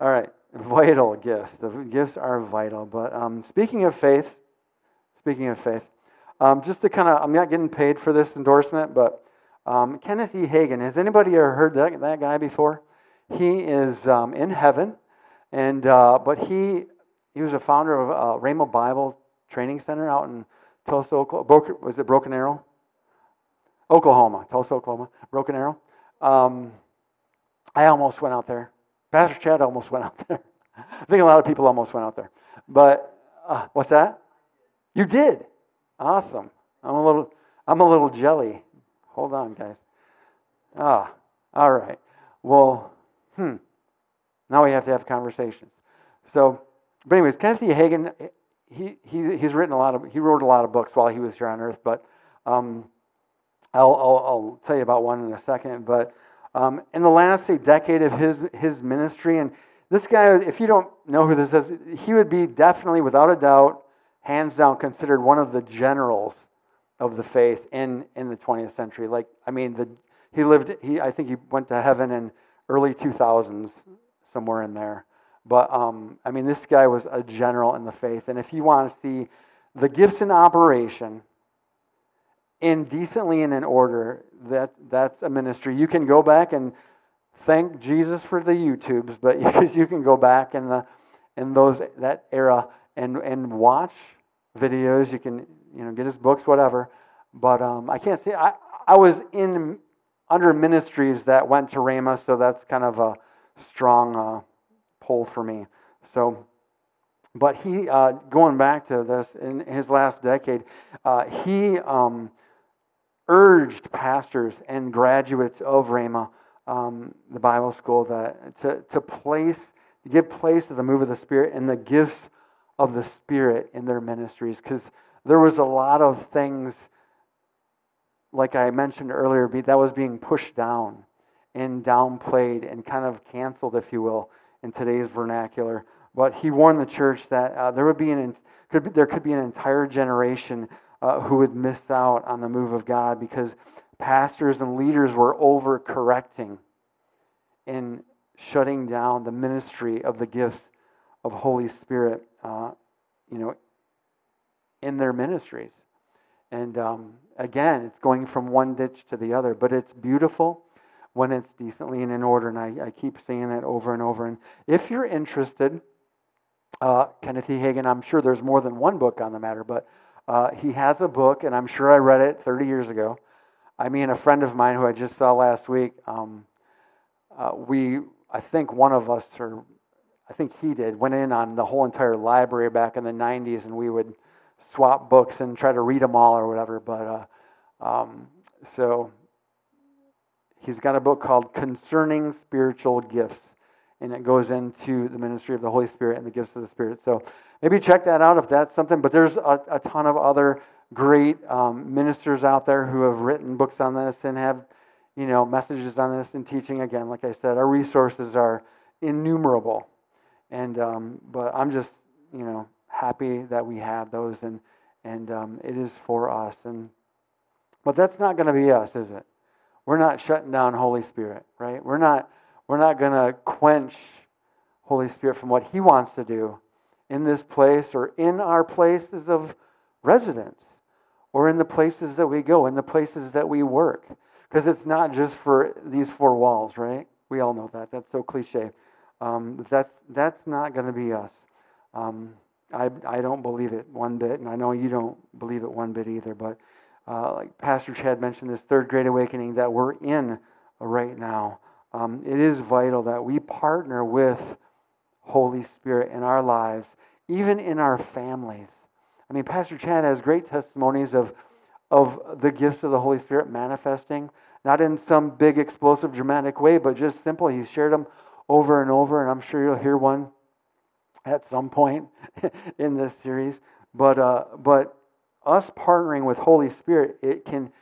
S1: All right, vital gifts. The gifts are vital. But um, speaking of faith, speaking of faith, um, just to kind of, I'm not getting paid for this endorsement, but um, Kenneth E. Hagin. Has anybody ever heard that, that guy before? He is um, in heaven, and uh, but he he was a founder of uh, Bible Training Center out in Tulsa, Oklahoma. Was it Broken Arrow? Oklahoma, Tulsa, Oklahoma, Broken Arrow. Um, I almost went out there. Pastor Chad almost went out there. [laughs] I think a lot of people almost went out there. But uh, what's that? You did. Awesome. I'm a little. I'm a little jelly. Hold on, guys. Ah, all right. Well, hmm. Now we have to have conversations. So, but anyways, Kenneth E. Hagin, he, he he's written a lot of he wrote a lot of books while he was here on Earth, but um, I'll, I'll, I'll, tell you about one in a second. But um, in the last say, decade of his, his ministry, and this guy, if you don't know who this is, he would be definitely, without a doubt, hands down, considered one of the generals of the faith in, in the 20th century. Like, I mean, the, he lived, he, I think he went to heaven in early 2000s, somewhere in there. But um, I mean, this guy was a general in the faith. And if you want to see the gifts in operation, indecently and in order, that, that's a ministry. You can go back and thank Jesus for the YouTubes, but [laughs] you can go back in the in those that era and and watch videos. You can you know get his books, whatever. But um, I can't say I I was in under ministries that went to Rhema, so that's kind of a strong uh, pull for me. So. But he, uh, going back to this, in his last decade, uh, he um, urged pastors and graduates of Rhema, um, the Bible school, that to, to place, to give place to the move of the Spirit and the gifts of the Spirit in their ministries, because there was a lot of things, like I mentioned earlier, that was being pushed down and downplayed and kind of canceled, if you will, in today's vernacular. But he warned the church that uh, there would be an could be, there could be an entire generation uh, who would miss out on the move of God because pastors and leaders were overcorrecting in shutting down the ministry of the gifts of Holy Spirit, uh, you know, in their ministries. And um, again, it's going from one ditch to the other, but it's beautiful when it's decently and in order. And I, I keep saying that over and over. And if you're interested, uh, Kenneth E. Hagin, I'm sure there's more than one book on the matter, but uh, he has a book, and I'm sure I read it 30 years ago. I mean, a friend of mine who I just saw last week, um, uh, we, I think one of us, or I think he did, went in on the whole entire library back in the 90s, and we would swap books and try to read them all or whatever. But uh, um, so he's got a book called Concerning Spiritual Gifts, and it goes into the ministry of the Holy Spirit and the gifts of the Spirit. So maybe check that out if that's something. But there's a, a ton of other great um, ministers out there who have written books on this and have, you know, messages on this and teaching. Again, like I said, our resources are innumerable. And um, but I'm just, you know, happy that we have those and and um, it is for us. And but that's not going to be us, is it? We're not shutting down Holy Spirit, right? We're not we're not going to quench Holy Spirit from what He wants to do in this place or in our places of residence or in the places that we go, in the places that we work. Because it's not just for these four walls, right? We all know that. That's so cliche. Um, that's, that's not going to be us. Um, I, I don't believe it one bit, and I know you don't believe it one bit either. But uh, like Pastor Chad mentioned, this third great awakening that we're in right now, um, it is vital that we partner with Holy Spirit in our lives even in our families. I mean, Pastor Chad has great testimonies of, of the gifts of the Holy Spirit manifesting, not in some big, explosive, dramatic way, but just simple. He's shared them over and over, and I'm sure you'll hear one at some point [laughs] in this series. But, uh, but us partnering with Holy Spirit, it can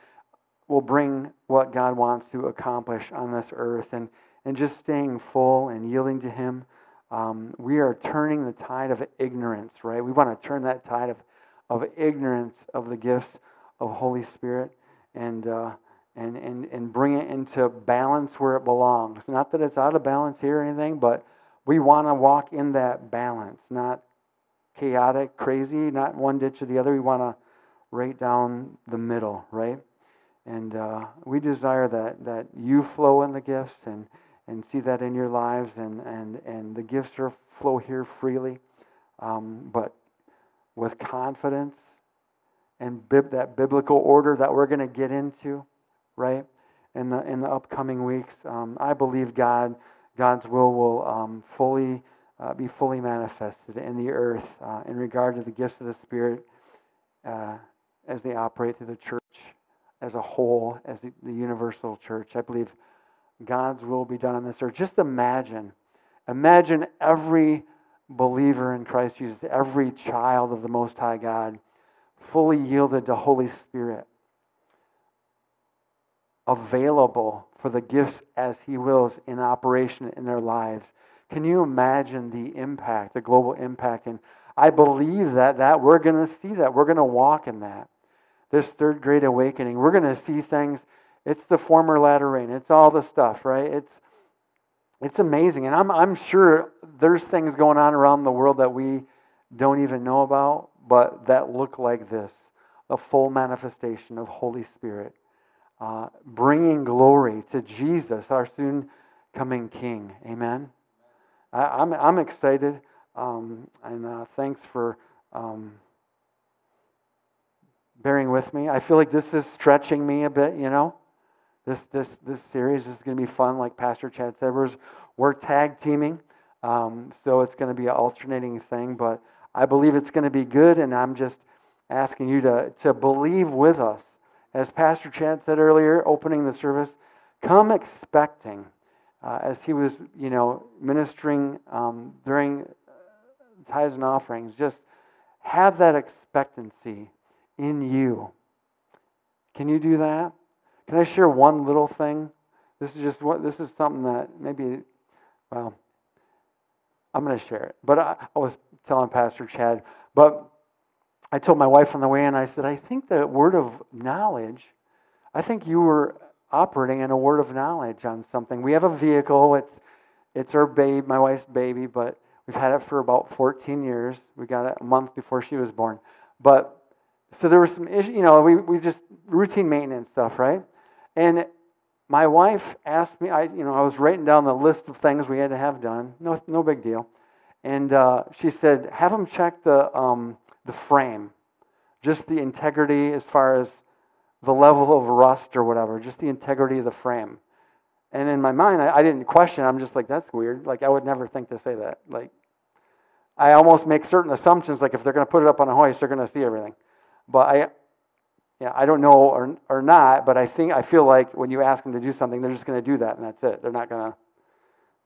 S1: will bring what God wants to accomplish on this earth, and and just staying full and yielding to Him um, we are turning the tide of ignorance, right? We want to turn that tide of, of ignorance of the gifts of Holy Spirit and, uh, and, and, and bring it into balance where it belongs. Not that it's out of balance here or anything, but we want to walk in that balance, not chaotic, crazy, not one ditch or the other. We want to right down the middle, right? And uh, we desire that, that you flow in the gifts and and see that in your lives, and, and, and the gifts are flow here freely, um, but with confidence and bib- that biblical order that we're going to get into, right? In the in the upcoming weeks, um, I believe God God's will will um, fully uh, be fully manifested in the earth uh, in regard to the gifts of the Spirit uh, as they operate through the church as a whole, as the, the universal church. I believe God's will be done on this earth. Just imagine. Imagine every believer in Christ Jesus, every child of the Most High God, fully yielded to Holy Spirit, available for the gifts as He wills in operation in their lives. Can you imagine the impact, the global impact? And I believe that, that we're going to see that. We're going to walk in that. This third great awakening, we're going to see things it's the former latter rain. It's all the stuff, right? It's it's amazing. And I'm, I'm sure there's things going on around the world that we don't even know about, but that look like this a full manifestation of Holy Spirit, uh, bringing glory to Jesus, our soon coming King. Amen. I, am I'm, I'm excited, um, and uh, thanks for um, bearing with me. I feel like this is stretching me a bit, you know. This, this, this series is going to be fun, like Pastor Chad said. We're, we're tag teaming, um, so it's going to be an alternating thing, but I believe it's going to be good, and I'm just asking you to, to believe with us. As Pastor Chad said earlier, opening the service, come expecting. Uh, as he was, you know, ministering um, during tithes and offerings, just have that expectancy in you. Can you do that? Can I share one little thing? This is just what this is something that maybe, well, I'm going to share it. But I, I was telling Pastor Chad, but I told my wife on the way in, I said, I think the word of knowledge, I think you were operating in a word of knowledge on something. We have a vehicle, it's, it's our babe, my wife's baby, but we've had it for about 14 years. We got it a month before she was born. But so there was some issue, you know, we, we just routine maintenance stuff, right? And my wife asked me, I, you know, I was writing down the list of things we had to have done. No, no big deal. And uh, she said, have them check the, um, the frame, just the integrity as far as the level of rust or whatever, just the integrity of the frame. And in my mind, I, I didn't question. I'm just like, that's weird. Like, I would never think to say that. Like, I almost make certain assumptions, like if they're going to put it up on a hoist, they're going to see everything. But I, yeah, I don't know or, or not, but I think I feel like when you ask them to do something, they're just going to do that, and that's it. They're not going to,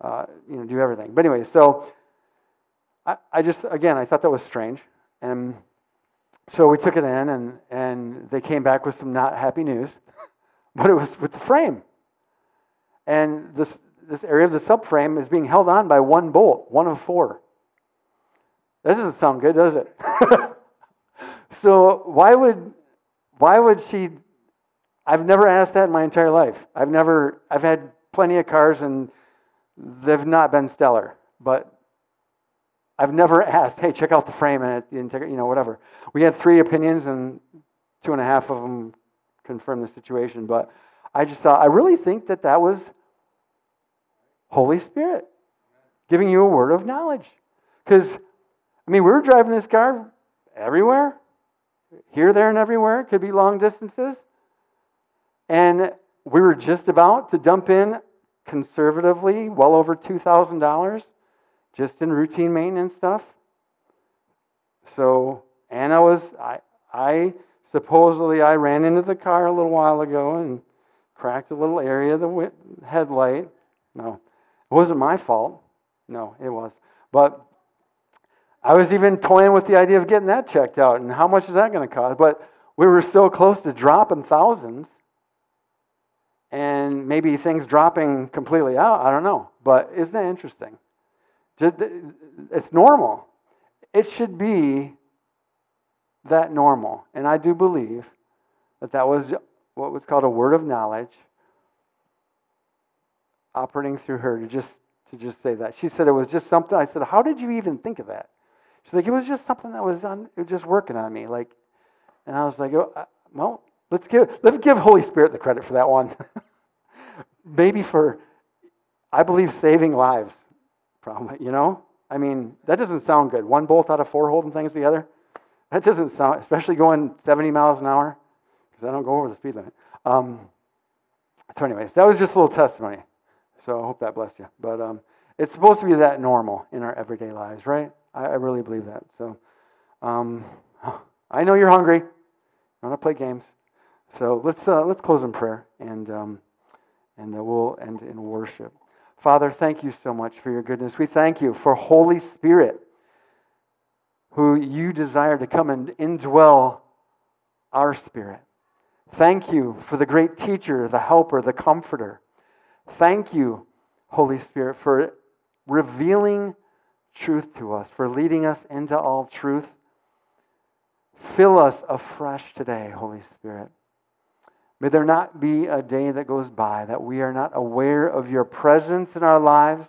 S1: uh, you know, do everything. But anyway, so I, I just again I thought that was strange, and so we took it in, and and they came back with some not happy news, [laughs] but it was with the frame, and this this area of the subframe is being held on by one bolt, one of four. That doesn't sound good, does it? [laughs] so why would why would she I've never asked that in my entire life. I've never I've had plenty of cars and they've not been stellar, but I've never asked, hey, check out the frame and the integrity, you know, whatever. We had three opinions and two and a half of them confirmed the situation, but I just thought, I really think that that was Holy Spirit giving you a word of knowledge. Because, I mean, we were driving this car everywhere here, there, and everywhere. It could be long distances. And we were just about to dump in conservatively well over $2,000 just in routine maintenance stuff. So Anna was, I, I supposedly I ran into the car a little while ago and cracked a little area of the headlight. No, it wasn't my fault. No, it was. But I was even toying with the idea of getting that checked out and how much is that going to cost? But we were so close to dropping thousands and maybe things dropping completely out. I don't know. But isn't that interesting? Just, it's normal. It should be that normal. And I do believe that that was what was called a word of knowledge operating through her to just to just say that. She said it was just something. I said, "How did you even think of that?" She's like, it was just something that was on, was just working on me. Like, and I was like, oh, uh, well, let's give let's give Holy Spirit the credit for that one. [laughs] Maybe for, I believe, saving lives. Probably, you know. I mean, that doesn't sound good. One bolt out of four holding things together. That doesn't sound, especially going 70 miles an hour, because I don't go over the speed limit. Um, so, anyways, that was just a little testimony. So I hope that blessed you. But um, it's supposed to be that normal in our everyday lives, right? I, I really believe that. So um, I know you're hungry. I want to play games. So let's uh, let's close in prayer and um, and uh, we'll end in worship. Father, thank you so much for your goodness. We thank you for Holy Spirit, who you desire to come and indwell our spirit. Thank you for the great teacher, the helper, the comforter. Thank you, Holy Spirit, for revealing truth to us, for leading us into all truth. Fill us afresh today, Holy Spirit. May there not be a day that goes by that we are not aware of your presence in our lives,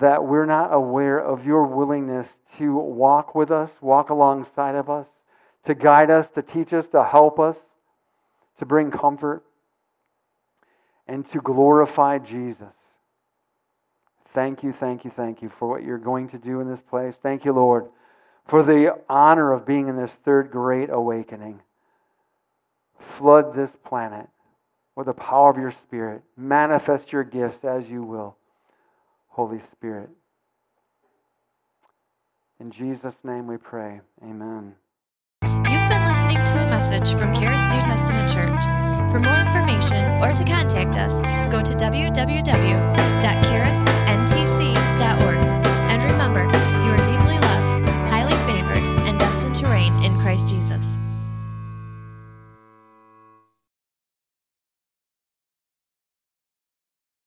S1: that we're not aware of your willingness to walk with us, walk alongside of us, to guide us, to teach us, to help us, to bring comfort, and to glorify Jesus. Thank you, thank you, thank you for what you're going to do in this place. Thank you, Lord, for the honor of being in this third great awakening. Flood this planet with the power of your Spirit. Manifest your gifts as you will, Holy Spirit. In Jesus' name we pray. Amen.
S2: You've been listening to a message from Charis New Testament Church. For more information or to contact us, go to www.charis.com